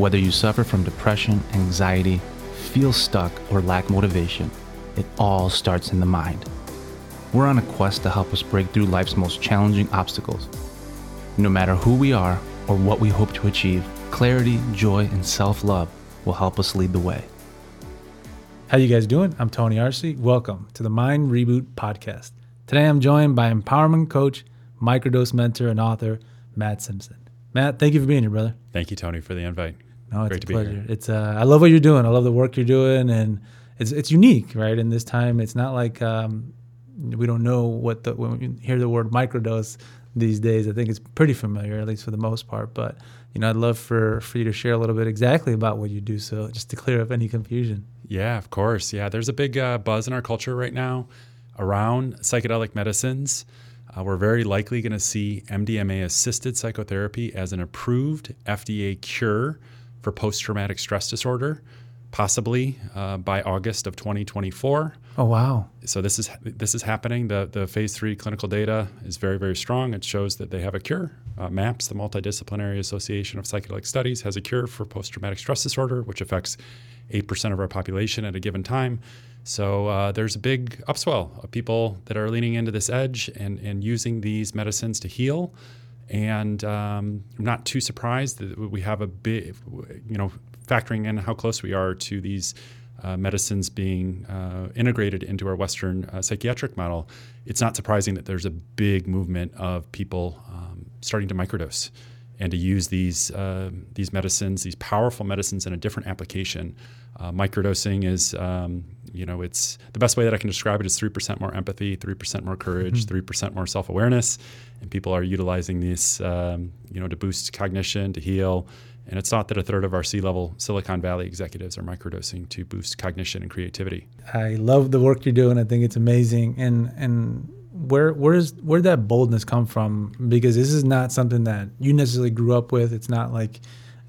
Whether you suffer from depression, anxiety, feel stuck, or lack motivation, it all starts in the mind. We're on a quest to help us break through life's most challenging obstacles. No matter who we are or what we hope to achieve, clarity, joy, and self-love will help us lead the way. How you guys doing? I'm Tony Arce. Welcome to the Mind Reboot podcast. Today I'm joined by empowerment coach, microdose mentor, and author Matt Simpson. Matt, thank you for being here, brother. Thank you, Tony, for the invite. No, it's Great a pleasure. It's uh, I love what you're doing. I love the work you're doing, and it's it's unique, right? In this time, it's not like um, we don't know what the when we hear the word microdose these days. I think it's pretty familiar, at least for the most part. But you know, I'd love for for you to share a little bit exactly about what you do, so just to clear up any confusion. Yeah, of course. Yeah, there's a big uh, buzz in our culture right now around psychedelic medicines. Uh, we're very likely going to see MDMA assisted psychotherapy as an approved FDA cure for post traumatic stress disorder, possibly uh, by August of 2024. Oh wow! So this is this is happening. The the phase three clinical data is very very strong. It shows that they have a cure. Uh, MAPS, the Multidisciplinary Association of Psychedelic Studies, has a cure for post traumatic stress disorder, which affects 8% of our population at a given time. So uh, there's a big upswell of people that are leaning into this edge and, and using these medicines to heal. And um, I'm not too surprised that we have a big, you know, factoring in how close we are to these uh, medicines being uh, integrated into our Western uh, psychiatric model, it's not surprising that there's a big movement of people um, starting to microdose and to use these uh, these medicines, these powerful medicines, in a different application. Uh, microdosing is, um, you know, it's the best way that I can describe it is three percent more empathy, three percent more courage, mm-hmm. 3 mm-hmm. percent more self awareness, and people are utilizing these, um, you know, to boost cognition, to heal. And it's thought that a third of our C-level Silicon Valley executives are microdosing to boost cognition and creativity. I love the work you're doing. I think it's amazing, and and where where's where that boldness come from? Because this is not something that you necessarily grew up with. It's not like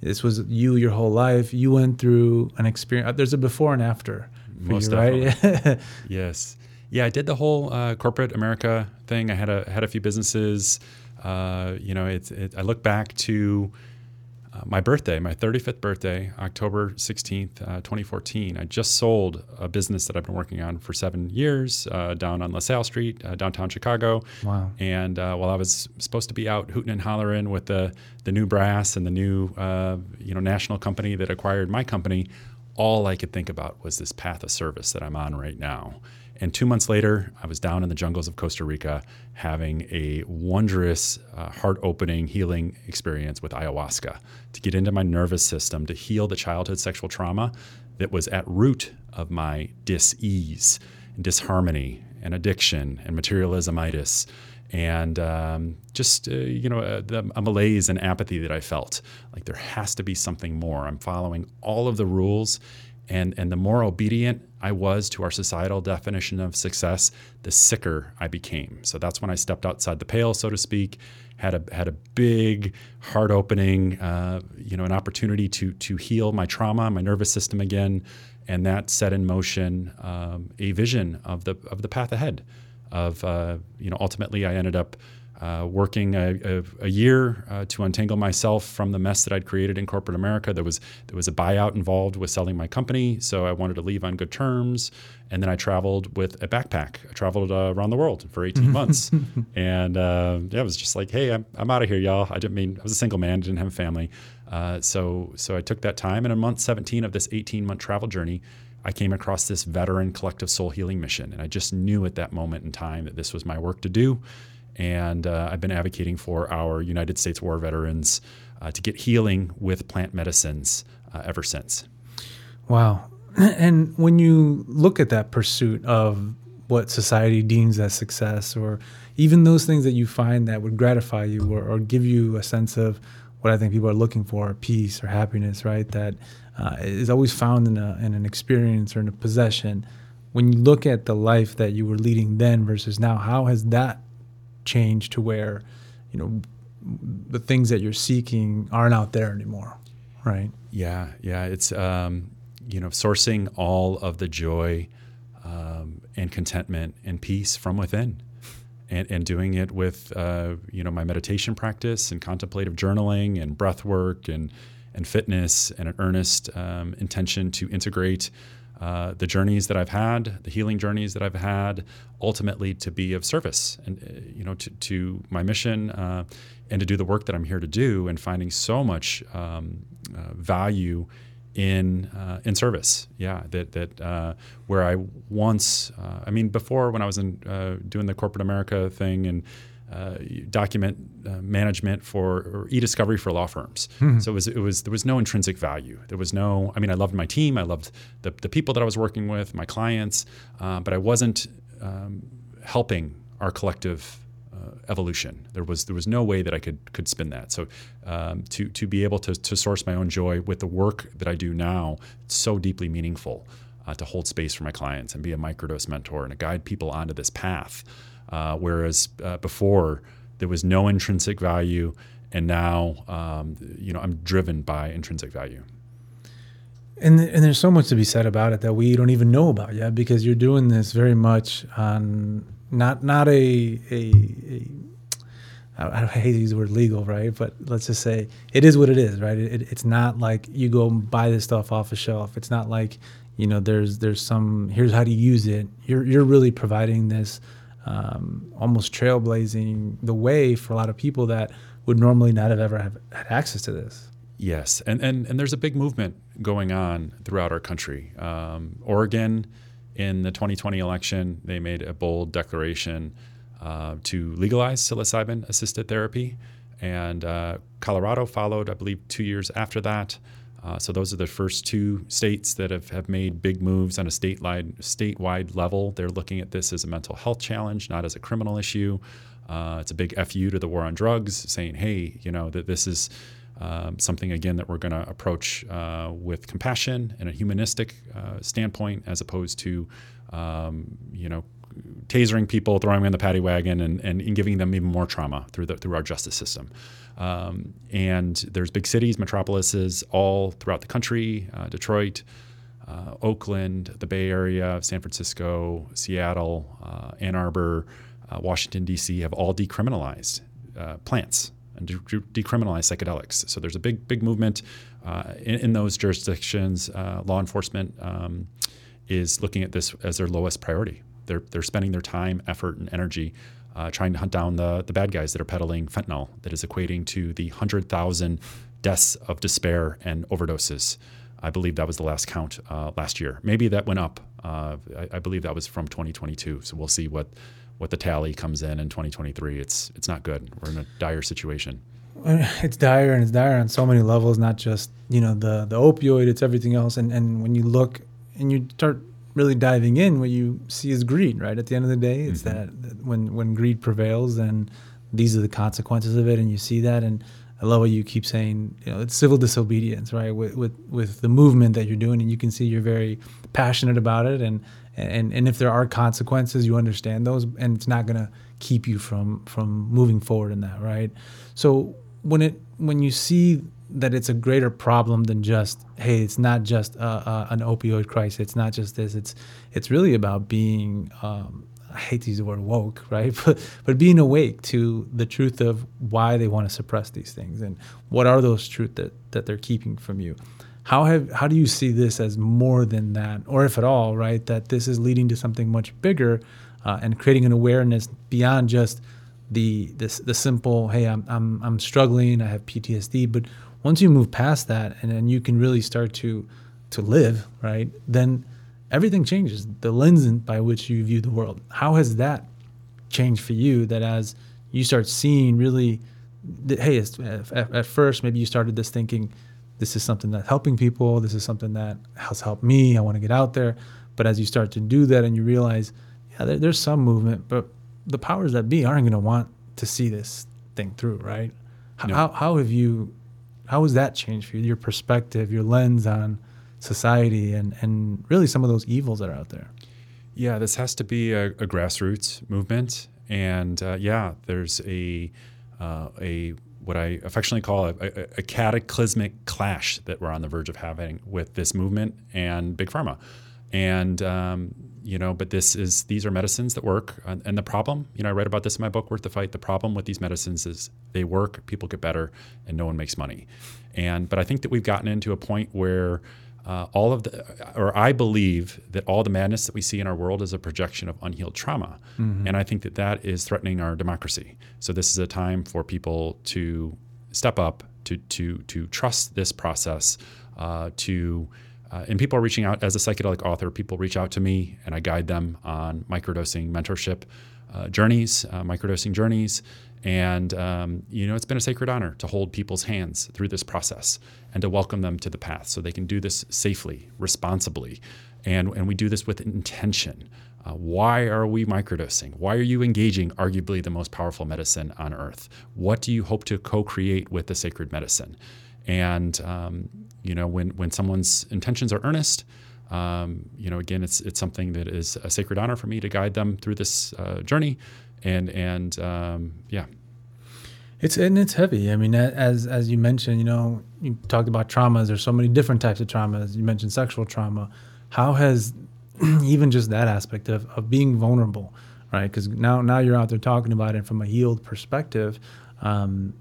this was you your whole life. You went through an experience. There's a before and after. Most you, right? yes. Yeah, I did the whole uh, corporate America thing. I had a had a few businesses. Uh, you know, it's it, I look back to uh, my birthday, my 35th birthday, October 16th, uh, 2014. I just sold a business that I've been working on for seven years uh, down on LaSalle Street, uh, downtown Chicago. Wow. And uh, while I was supposed to be out hooting and hollering with the, the new brass and the new uh, you know, national company that acquired my company, all I could think about was this path of service that I'm on right now. And two months later, I was down in the jungles of Costa Rica having a wondrous, uh, heart opening healing experience with ayahuasca to get into my nervous system to heal the childhood sexual trauma that was at root of my dis ease and disharmony and addiction and materialismitis and um, just uh, you know the, a malaise and apathy that I felt. Like there has to be something more. I'm following all of the rules, and and the more obedient I was to our societal definition of success, the sicker I became. So that's when I stepped outside the pale, so to speak. Had a had a big heart opening, uh, you know, an opportunity to to heal my trauma, my nervous system again, and that set in motion um, a vision of the of the path ahead. Of uh, you know, ultimately, I ended up uh, working a, a, a year uh, to untangle myself from the mess that I'd created in corporate America. There was there was a buyout involved with selling my company, so I wanted to leave on good terms. And then I traveled with a backpack. I traveled uh, around the world for 18 months, and uh, yeah, it was just like, hey, I'm, I'm out of here, y'all. I didn't mean I was a single man, didn't have a family, uh, so so I took that time. And in month 17 of this 18 month travel journey. I came across this veteran collective soul healing mission, and I just knew at that moment in time that this was my work to do and uh, I've been advocating for our United States war veterans uh, to get healing with plant medicines uh, ever since. Wow. And when you look at that pursuit of what society deems as success, or even those things that you find that would gratify you or, or give you a sense of what I think people are looking for peace or happiness, right? That uh, is always found in, a, in an experience or in a possession. When you look at the life that you were leading then versus now, how has that changed to where you know the things that you're seeking aren't out there anymore right yeah yeah it's um, you know sourcing all of the joy um, and contentment and peace from within and, and doing it with uh, you know my meditation practice and contemplative journaling and breath work and and fitness and an earnest um, intention to integrate uh, the journeys that I've had, the healing journeys that I've had, ultimately to be of service and uh, you know to, to my mission uh, and to do the work that I'm here to do, and finding so much um, uh, value in uh, in service. Yeah, that that uh, where I once, uh, I mean, before when I was in uh, doing the corporate America thing and uh, document uh, management for e-discovery for law firms. Mm-hmm. So it was, it was there was no intrinsic value. There was no. I mean, I loved my team. I loved the the people that I was working with, my clients, but I wasn't um, helping our collective evolution. There was there was no way that I could could spin that. So um, to to be able to to source my own joy with the work that I do now, it's so deeply meaningful uh, to hold space for my clients and be a microdose mentor and to guide people onto this path. Uh, whereas uh, before there was no intrinsic value, and now um, you know I'm driven by intrinsic value. And, and there's so much to be said about it that we don't even know about yet because you're doing this very much on not not a a, a I, I hate to use the word legal, right? But let's just say it is what it is, right? It, it, it's not like you go buy this stuff off a shelf. It's not like you know there's there's some here's how to use it. You're you're really providing this um, almost trailblazing the way for a lot of people that would normally not have ever have had access to this. Yes, and and and there's a big movement going on throughout our country. Um, Oregon in the 2020 election, they made a bold declaration uh, to legalize psilocybin assisted therapy. And uh, Colorado followed, I believe, two years after that. Uh, so those are the first two states that have, have made big moves on a statewide statewide level. They're looking at this as a mental health challenge, not as a criminal issue. Uh, it's a big fu to the war on drugs, saying, "Hey, you know that this is um, something again that we're going to approach uh, with compassion and a humanistic uh, standpoint, as opposed to um, you know tasering people, throwing them in the paddy wagon, and, and, and, giving them even more trauma through the, through our justice system. Um, and there's big cities, metropolises all throughout the country, uh, Detroit. Uh, Oakland, the Bay Area, San Francisco, Seattle, uh, Ann Arbor, uh, Washington, D.C. have all decriminalized plants and de- decriminalize psychedelics. So there's a big, big movement uh, in, in, those jurisdictions. Uh, law enforcement um, is looking at this as their lowest priority. They're, they're spending their time, effort, and energy uh, trying to hunt down the, the bad guys that are peddling fentanyl, that is equating to the 100,000 deaths of despair and overdoses. I believe that was the last count uh, last year. Maybe that went up. Uh, I, I, believe that was from 2022. So we'll see what what the tally comes in in 2023. It's it's not good. We're in a dire situation. It's dire and it's dire on so many levels. Not just you know the the opioid. It's everything else. And and when you look and you start really diving in, what you see is greed. Right at the end of the day, it's mm-hmm. that when when greed prevails, then these are the consequences of it, and you see that. And I love what you keep saying. You know, it's civil disobedience, right? With with with the movement that you're doing, and you can see you're very passionate about it, and and and if there are consequences, you understand those, and it's not gonna keep you from from moving forward in that, right? So when it when you see that it's a greater problem than just hey, it's not just an opioid crisis, it's not just this, it's it's really about being um, I hate to use the word woke, right? But but being awake to the truth of why they want to suppress these things and what are those truths that that they're keeping from you. How have how do you see this as more than that, or if at all, right? That this is leading to something much bigger uh, and creating an awareness beyond just the this the simple hey I'm I'm I'm struggling I have PTSD, but once you move past that and then you can really start to to live right, then everything changes. The lens by which you view the world. How has that changed for you? That as you start seeing really, that, hey, at, at first maybe you started this thinking this is something that's helping people. This is something that has helped me. I want to get out there. But as you start to do that and you realize, yeah, there, there's some movement, but the powers that be aren't going to want to see this thing through, right? No. How, how have you, how has that changed for you? Your perspective, your lens on society and, and really some of those evils that are out there? Yeah, this has to be a, a grassroots movement. And uh, yeah, there's a, uh, a what I affectionately call a, a, a, cataclysmic clash that we're on the verge of having with this movement and big pharma. And um, you know, but this is these are medicines that work. And, and, the problem, you know, I write about this in my book, Worth the Fight. The problem with these medicines is they work, people get better, and no one makes money. And but I think that we've gotten into a point where uh, all of the, or I believe that all the madness that we see in our world is a projection of unhealed trauma, mm-hmm. and I think that that is threatening our democracy. So this is a time for people to step up, to to to trust this process, uh, to uh, and people are reaching out as a psychedelic author. People reach out to me, and I guide them on microdosing mentorship uh, journeys, uh, microdosing journeys, and um, you know it's been a sacred honor to hold people's hands through this process and to welcome them to the path, so they can do this safely, responsibly, and and we do this with intention. Uh, why are we microdosing? Why are you engaging arguably the most powerful medicine on earth? What do you hope to co-create with the sacred medicine? And um, you know, when when someone's intentions are earnest, um, you know, again, it's it's something that is a sacred honor for me to guide them through this uh, journey, and and um, yeah. It's and it's heavy. I mean, as as you mentioned, you know, you talked about traumas. There's so many different types of traumas. You mentioned sexual trauma. How has even just that aspect of of being vulnerable, right? Because now now you're out there talking about it from a healed perspective. Um,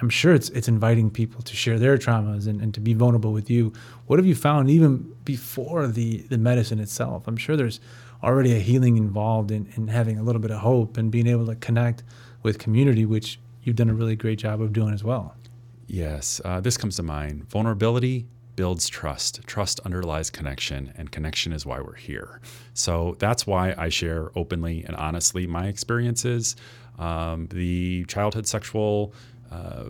I'm sure it's it's inviting people to share their traumas and, and to be vulnerable with you. What have you found even before the the medicine itself? I'm sure there's already a healing involved in, in having a little bit of hope and being able to connect with community, which you've done a really great job of doing as well. Yes, uh, this comes to mind. Vulnerability builds trust. Trust underlies connection, and connection is why we're here. So that's why I share openly and honestly my experiences. Um, the childhood sexual uh,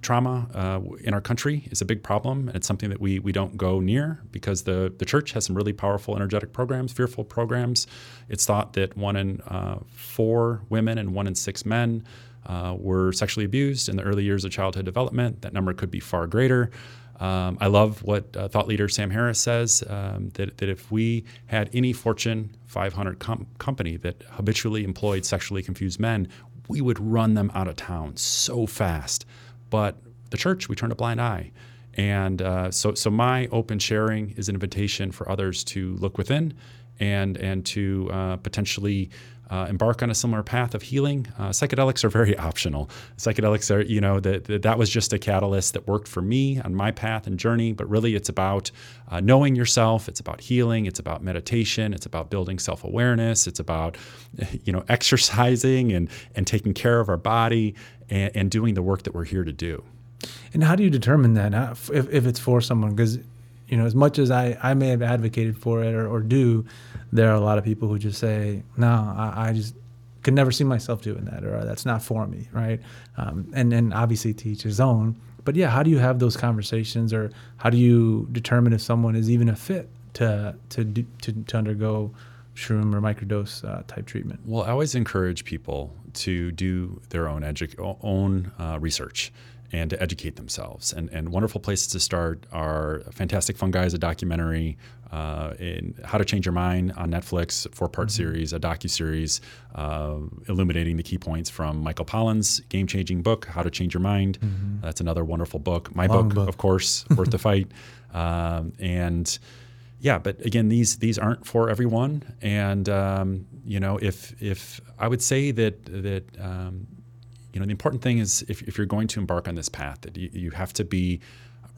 trauma uh, in our country is a big problem. And it's something that we we don't go near because the the church has some really powerful energetic programs, fearful programs. It's thought that one in uh, four women and one in six men uh, were sexually abused in the early years of childhood development. That number could be far greater. Um, I love what uh, thought leader Sam Harris says um, that, that if we had any Fortune 500 com- company that habitually employed sexually confused men, we would run them out of town so fast. But the church, we turned a blind eye. And uh, so, so my open sharing is an invitation for others to look within and and to uh, potentially uh, embark on a similar path of healing. Uh, psychedelics are very optional. Psychedelics are, you know, that that was just a catalyst that worked for me on my path and journey. But really, it's about uh, knowing yourself. It's about healing. It's about meditation. It's about building self awareness. It's about, you know, exercising and and taking care of our body and, and doing the work that we're here to do. And how do you determine that if, if it's for someone? Because you know, as much as I, I may have advocated for it or, or do, there are a lot of people who just say, no, I, I just could never see myself doing that or that's not for me, right? Um, and, and obviously to each his own. But yeah, how do you have those conversations or how do you determine if someone is even a fit to, to, do, to, to undergo shroom or microdose uh, type treatment? Well, I always encourage people to do their own, edu- own uh, research and to educate themselves. And, and wonderful places to start are Fantastic Fungi is a documentary, uh, in How to Change Your Mind on Netflix, four part mm-hmm. series, a docu series uh, illuminating the key points from Michael Pollan's game changing book, How to Change Your Mind. Mm-hmm. That's another wonderful book. My book, book, of course, Worth the Fight. Um, and yeah, but again, these these aren't for everyone. And um, you know, if if I would say that that um, you know, the important thing is if, if you're going to embark on this path, that you, you have to be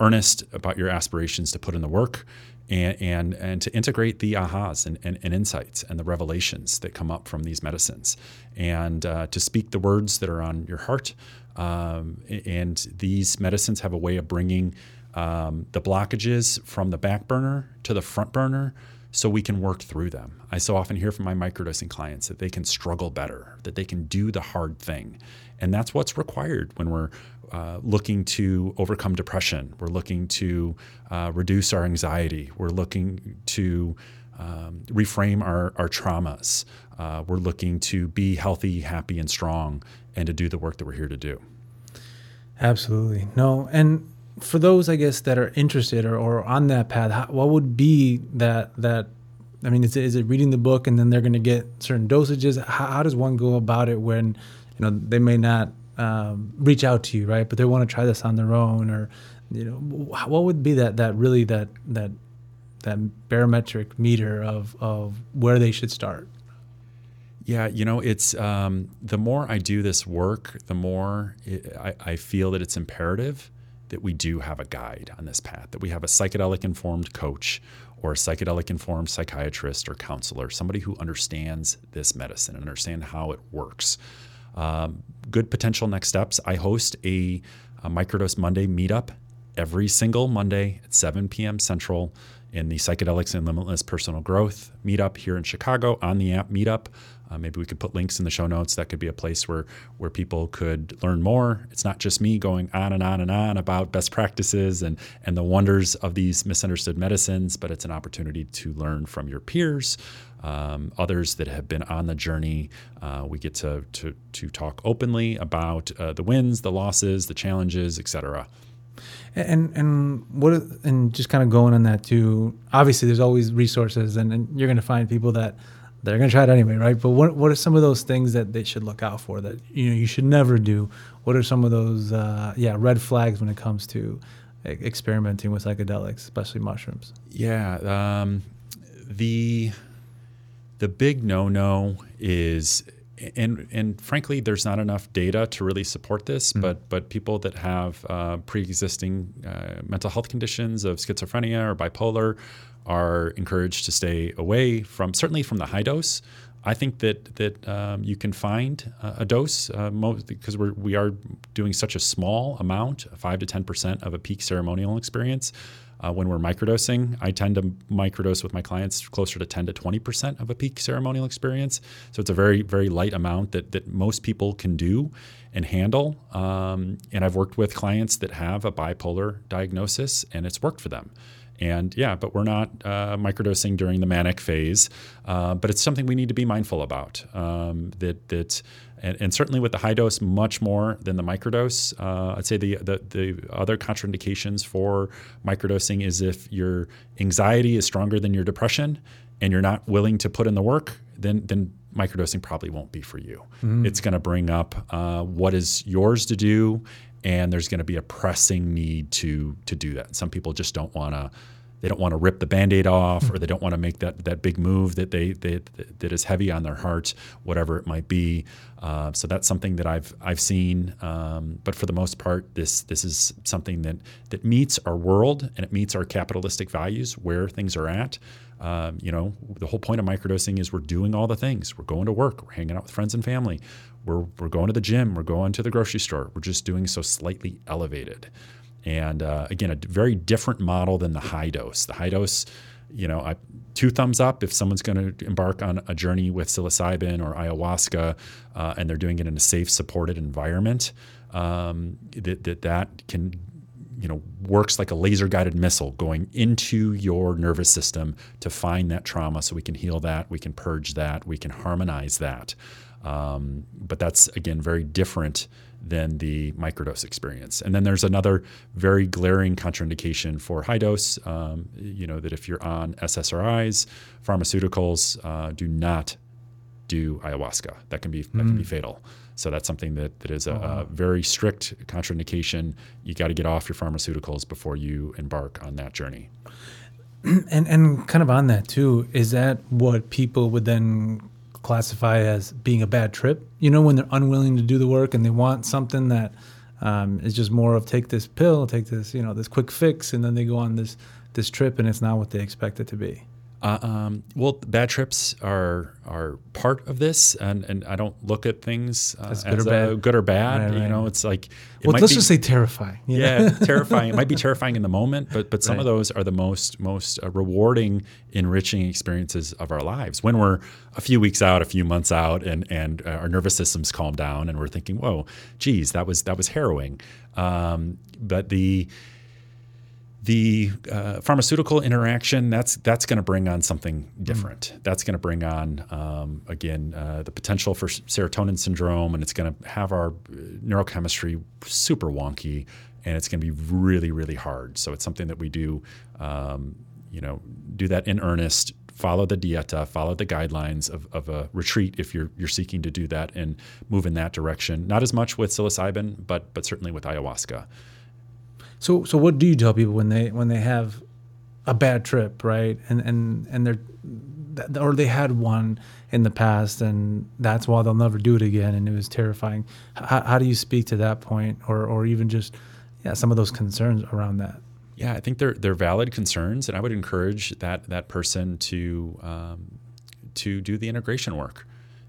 earnest about your aspirations to put in the work and and, and to integrate the ahas and, and, and insights and the revelations that come up from these medicines. And uh, to speak the words that are on your heart um, and these medicines have a way of bringing um, the blockages from the back burner to the front burner so we can work through them. I so often hear from my microdosing clients that they can struggle better, that they can do the hard thing. And that's what's required when we're uh, looking to overcome depression. We're looking to uh, reduce our anxiety. We're looking to um, reframe our, our traumas. Uh, we're looking to be healthy, happy, and strong, and to do the work that we're here to do. Absolutely. No. And for those, I guess, that are interested or, or on that path, how, what would be that, that, I mean, is it, is it reading the book and then they're going to get certain dosages? How, how does one go about it when you know they may not um, reach out to you right? But they want to try this on their own or you know what would be that that really that that that barometric meter of of where they should start? Yeah, you know, it's um, the more I do this work, the more it, I, I, feel that it's imperative that we do have a guide on this path, that we have a psychedelic informed coach or a psychedelic informed psychiatrist or counselor, somebody who understands this medicine and understand how it works. Um, good potential next steps. I host a, a Microdose Monday meetup every single Monday at 7 p.m. Central in the Psychedelics and Limitless Personal Growth meetup here in Chicago on the app Meetup. Uh, maybe we could put links in the show notes. That could be a place where where people could learn more. It's not just me going on and on and on about best practices and and the wonders of these misunderstood medicines, but it's an opportunity to learn from your peers, um, others that have been on the journey. Uh, we get to to to talk openly about uh, the wins, the losses, the challenges, etc. And and what and just kind of going on that too. Obviously, there's always resources, and, and you're going to find people that they're going to try it anyway, right? But what what are some of those things that they should look out for that you know you should never do? What are some of those uh, yeah red flags when it comes to experimenting with psychedelics, especially mushrooms? Yeah, um, the the big no no is and and frankly, there's not enough data to really support this. Mm-hmm. But but people that have uh, pre-existing uh, mental health conditions of schizophrenia or bipolar are encouraged to stay away from certainly from the high dose. I think that that um, you can find uh, a dose uh, most, because we're we are doing such a small amount, five to ten percent of a peak ceremonial experience. Uh, when we're microdosing, I tend to microdose with my clients closer to 10 to 20% of a peak ceremonial experience. So it's a very, very light amount that, that most people can do and handle. Um, and I've worked with clients that have a bipolar diagnosis and it's worked for them. And yeah, but we're not uh, microdosing during the manic phase. Uh, but it's something we need to be mindful about. Um, that that and, and, certainly with the high dose, much more than the microdose. Uh, I'd say the, the, the other contraindications for microdosing is if your anxiety is stronger than your depression, and you're not willing to put in the work, then then microdosing probably won't be for you. Mm. It's going to bring up uh, what is yours to do, and there's going to be a pressing need to to do that. Some people just don't want to they don't want to rip the band-aid off or they don't want to make that that big move that they, they that is heavy on their heart whatever it might be. Uh, so that's something that I've I've seen um, but for the most part this this is something that that meets our world and it meets our capitalistic values where things are at. Um, you know the whole point of microdosing is we're doing all the things. We're going to work. We're hanging out with friends and family. We're, we're going to the gym. We're going to the grocery store. We're just doing so slightly elevated and uh, again, a very different model than the high dose. The high dose, you know, I, two thumbs up if someone's going to embark on a journey with psilocybin or ayahuasca, uh, and they're doing it in a safe, supported environment. Um, that, that that can you know works like a laser guided missile going into your nervous system to find that trauma so we can heal that we can purge that we can harmonize that um, but that's again very different than the microdose experience. And then there's another very glaring contraindication for high dose. Um, you know that if you're on SSRIs, pharmaceuticals, uh, do not do ayahuasca. That can be that can be mm. fatal. So that's something that, that is a, oh, a very strict contraindication. You got to get off your pharmaceuticals before you embark on that journey. And and kind of on that too, is that what people would then classify as being a bad trip. You know, when they're unwilling to do the work and they want something that um, is just more of take this pill, take this, you know, this quick fix, and then they go on this this trip and it's not what they expect it to be. Uh, um, well, bad trips are are part of this, and, and I don't look at things uh, as, good, as or uh, good or bad. Right, right. You know, it's like it well, let's be, just say terrifying. Yeah, terrifying. It might be terrifying in the moment, but but some right. of those are the most most uh, rewarding, enriching experiences of our lives when we're a few weeks out, a few months out, and and uh, our nervous systems calm down, and we're thinking, "Whoa, geez, that was that was harrowing." Um, but the the uh, pharmaceutical interaction that's that's going to bring on something different. Mm. That's going to bring on um, again uh, the potential for serotonin syndrome, and it's going to have our uh, neurochemistry super wonky, and it's going to be really really hard. So it's something that we do, um, you know, do that in earnest. Follow the dieta, follow the guidelines of, of a retreat if you're you're seeking to do that and move in that direction. Not as much with psilocybin, but but certainly with ayahuasca. So so what do you tell people when they when they have a bad trip, right? And and and they're or they had one in the past and that's why they'll never do it again and it was terrifying. How, how do you speak to that point or or even just yeah, some of those concerns around that. Yeah, I think they're they're valid concerns, and I would encourage that that person to um, to do the integration work,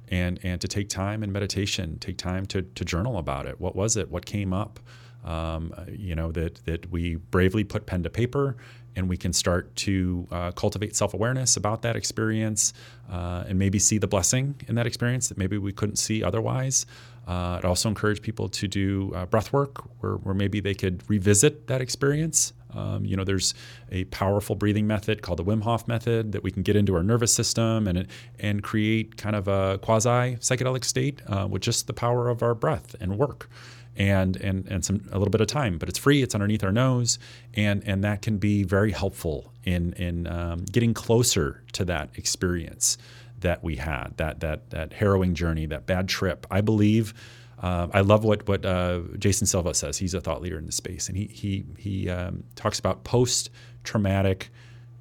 and and to take time in meditation, take time to to journal about it. What was it? What came up? Um, you know that that we bravely put pen to paper, and we can start to uh, cultivate self awareness about that experience, uh, and maybe see the blessing in that experience that maybe we couldn't see otherwise. Uh, I'd also encourage people to do uh, breath work where, where maybe they could revisit that experience um, you know, there's a powerful breathing method called the Wim Hof method that we can get into our nervous system and and create kind of a quasi psychedelic state uh, with just the power of our breath and work. And, and and some a little bit of time, but it's free. It's underneath our nose, and and that can be very helpful in in um, getting closer to that experience that we had, that that that harrowing journey, that bad trip. I believe uh, I love what what uh, Jason Silva says. He's a thought leader in the space, and he he he um, talks about post traumatic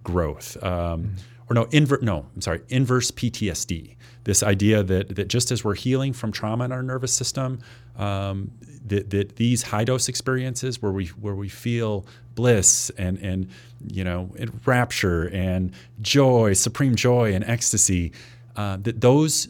growth, um, mm. or no, invert. No, I'm sorry, inverse PTSD. This idea that that just as we're healing from trauma in our nervous system, um, that, that these high dose experiences where we where we feel bliss and and you know rapture and joy, supreme joy and ecstasy, uh, that those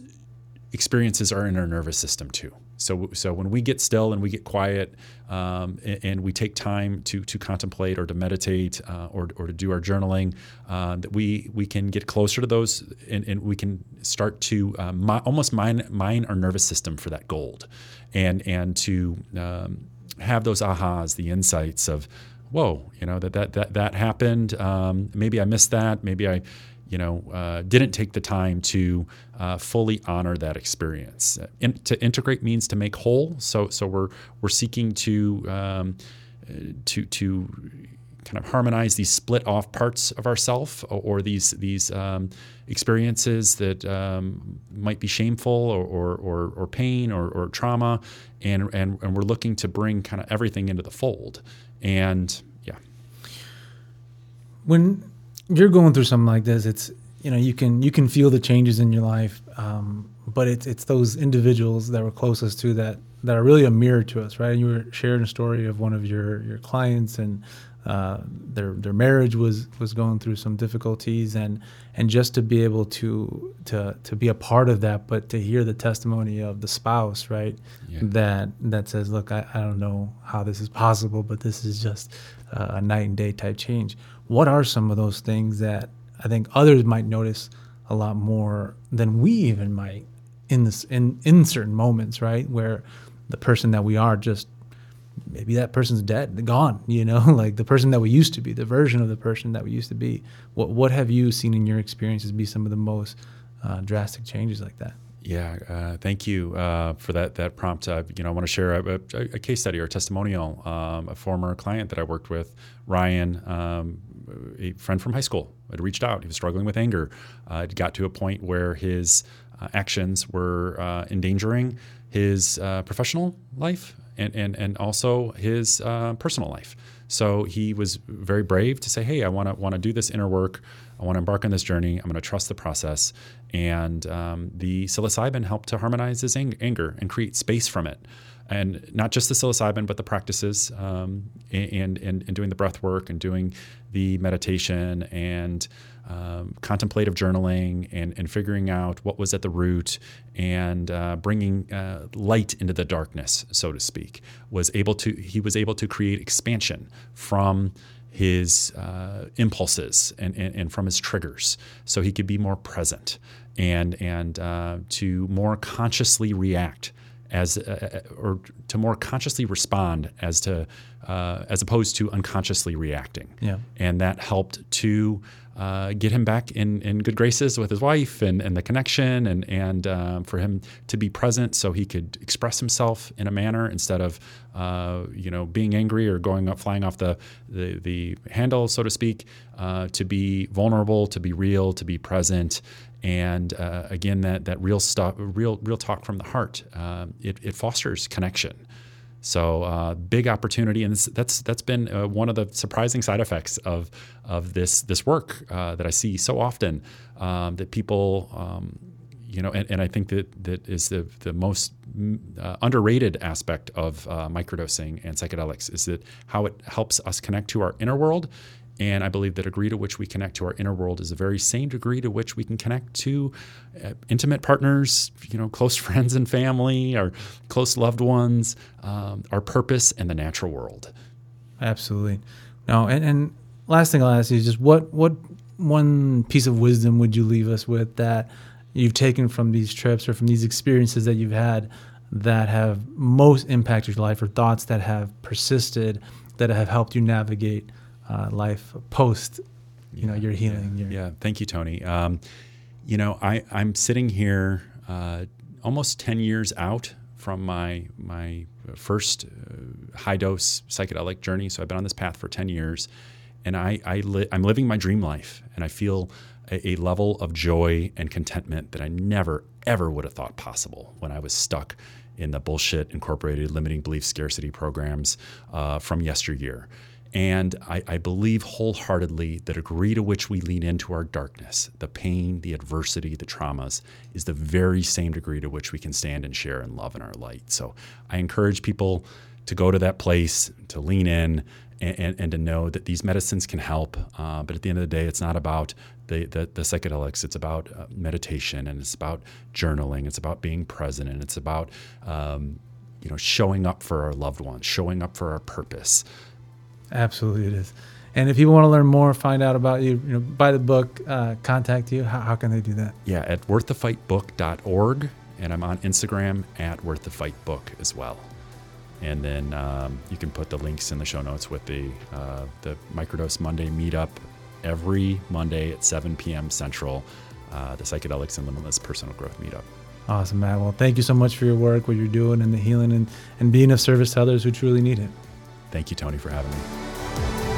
experiences are in our nervous system too. So, so when we get still and we get quiet um, and, and, we take time to, to contemplate or to meditate uh, or, or to do our journaling, uh, that we, we can get closer to those and, and we can start to uh, mi- almost mine, mine our nervous system for that gold and, and to um, have those ahas, the insights of, whoa, you know, that, that, that, that happened. Um, maybe I missed that. Maybe I, you know, uh, didn't take the time to uh, fully honor that experience. In, to integrate means to make whole. So, so we're we're seeking to um, to to kind of harmonize these split off parts of ourself or, or, these these um, experiences that um, might be shameful or or, or, or pain or, or, trauma, and, and and we're looking to bring kind of everything into the fold. And yeah, when you're going through something like this, it's you know you can you can feel the changes in your life, um, but it's it's those individuals that were closest to that that are really a mirror to us, right? And you were sharing a story of one of your your clients and uh, their their marriage was was going through some difficulties and and just to be able to to to be a part of that but to hear the testimony of the spouse right yeah. that that says look I, I don't know how this is possible but this is just a night and day type change what are some of those things that I think others might notice a lot more than we even might in this in in certain moments, right? Where the person that we are just maybe that person's dead, gone, you know, like the person that we used to be, the version of the person that we used to be. What what have you seen in your experiences be some of the most uh, drastic changes like that? Yeah, uh, thank you uh, for that that prompt. Uh, you know, I want to share a, a, a, case study or a testimonial. Um, a former client that I worked with, Ryan, um, a friend from high school, had reached out. He was struggling with anger. Uh, it got to a point where his uh, actions were uh, endangering his professional life and and and also his personal life. So he was very brave to say, "Hey, I want to want to do this inner work. I want to embark on this journey. I'm going to trust the process." And um, the psilocybin helped to harmonize his ang- anger and create space from it. And not just the psilocybin, but the practices um, and, and, and doing the breath work and doing the meditation and um, contemplative journaling and, and figuring out what was at the root and uh, bringing uh, light into the darkness, so to speak, was able to he was able to create expansion from his uh, impulses and, and, and, from his triggers. So he could be more present and and uh, to more consciously react as uh, uh, or to more consciously respond as to uh, as opposed to unconsciously reacting. Yeah. And that helped to uh, get him back in, in good graces with his wife and, and the connection and, and uh, for him to be present so he could express himself in a manner instead of, uh, you know, being angry or going up, flying off the, the, the handle, so to speak, uh, to be vulnerable, to be real, to be present. And uh, again, that, that real stuff, real, real talk from the heart, uh, it, it fosters connection. So uh, big opportunity, and this, that's that's been uh, one of the surprising side effects of of this this work uh, that I see so often um, that people. Um, you know, and, and I think that that is the the most uh, underrated aspect of uh, microdosing and psychedelics is that how it helps us connect to our inner world. And I believe the degree to which we connect to our inner world is the very same degree to which we can connect to uh, intimate partners, you know, close friends and family, our close loved ones, um, our purpose, and the natural world. Absolutely. No, and, and last thing I'll ask you is just what what one piece of wisdom would you leave us with that you've taken from these trips or from these experiences that you've had that have most impacted your life or thoughts that have persisted that have helped you navigate uh, life post you know your healing yeah, your, yeah. thank you tony um, you know I, i'm sitting here uh, almost 10 years out from my my first uh, high dose psychedelic journey so i've been on this path for 10 years and I, I li- I'm living my dream life, and I feel a, a, level of joy and contentment that I never ever would have thought possible when I was stuck in the bullshit incorporated limiting belief scarcity programs uh, from yesteryear. And I, I, believe wholeheartedly the degree to which we lean into our darkness, the pain, the adversity, the traumas, is the very same degree to which we can stand and share and love in our light. So I encourage people to go to that place, to lean in, and, and, to know that these medicines can help. Uh, but at the end of the day, it's not about the, the, the psychedelics. It's about uh, meditation and it's about journaling. It's about being present and it's about um, you know showing up for our loved ones, showing up for our purpose. Absolutely, it is. And if people want to learn more, find out about you, you know, buy the book, uh, contact you, how, how, can they do that? Yeah, at worththefightbook.org. And I'm on Instagram at worththefightbook as well and then um, you can put the links in the show notes with the uh, the microdose Monday meetup every Monday at 7 p.m. Central, uh, the psychedelics and limitless personal growth meetup. Awesome, Matt. Well, thank you so much for your work, what you're doing, and the healing, and, and being of service to others who truly need it. Thank you, Tony, for having me.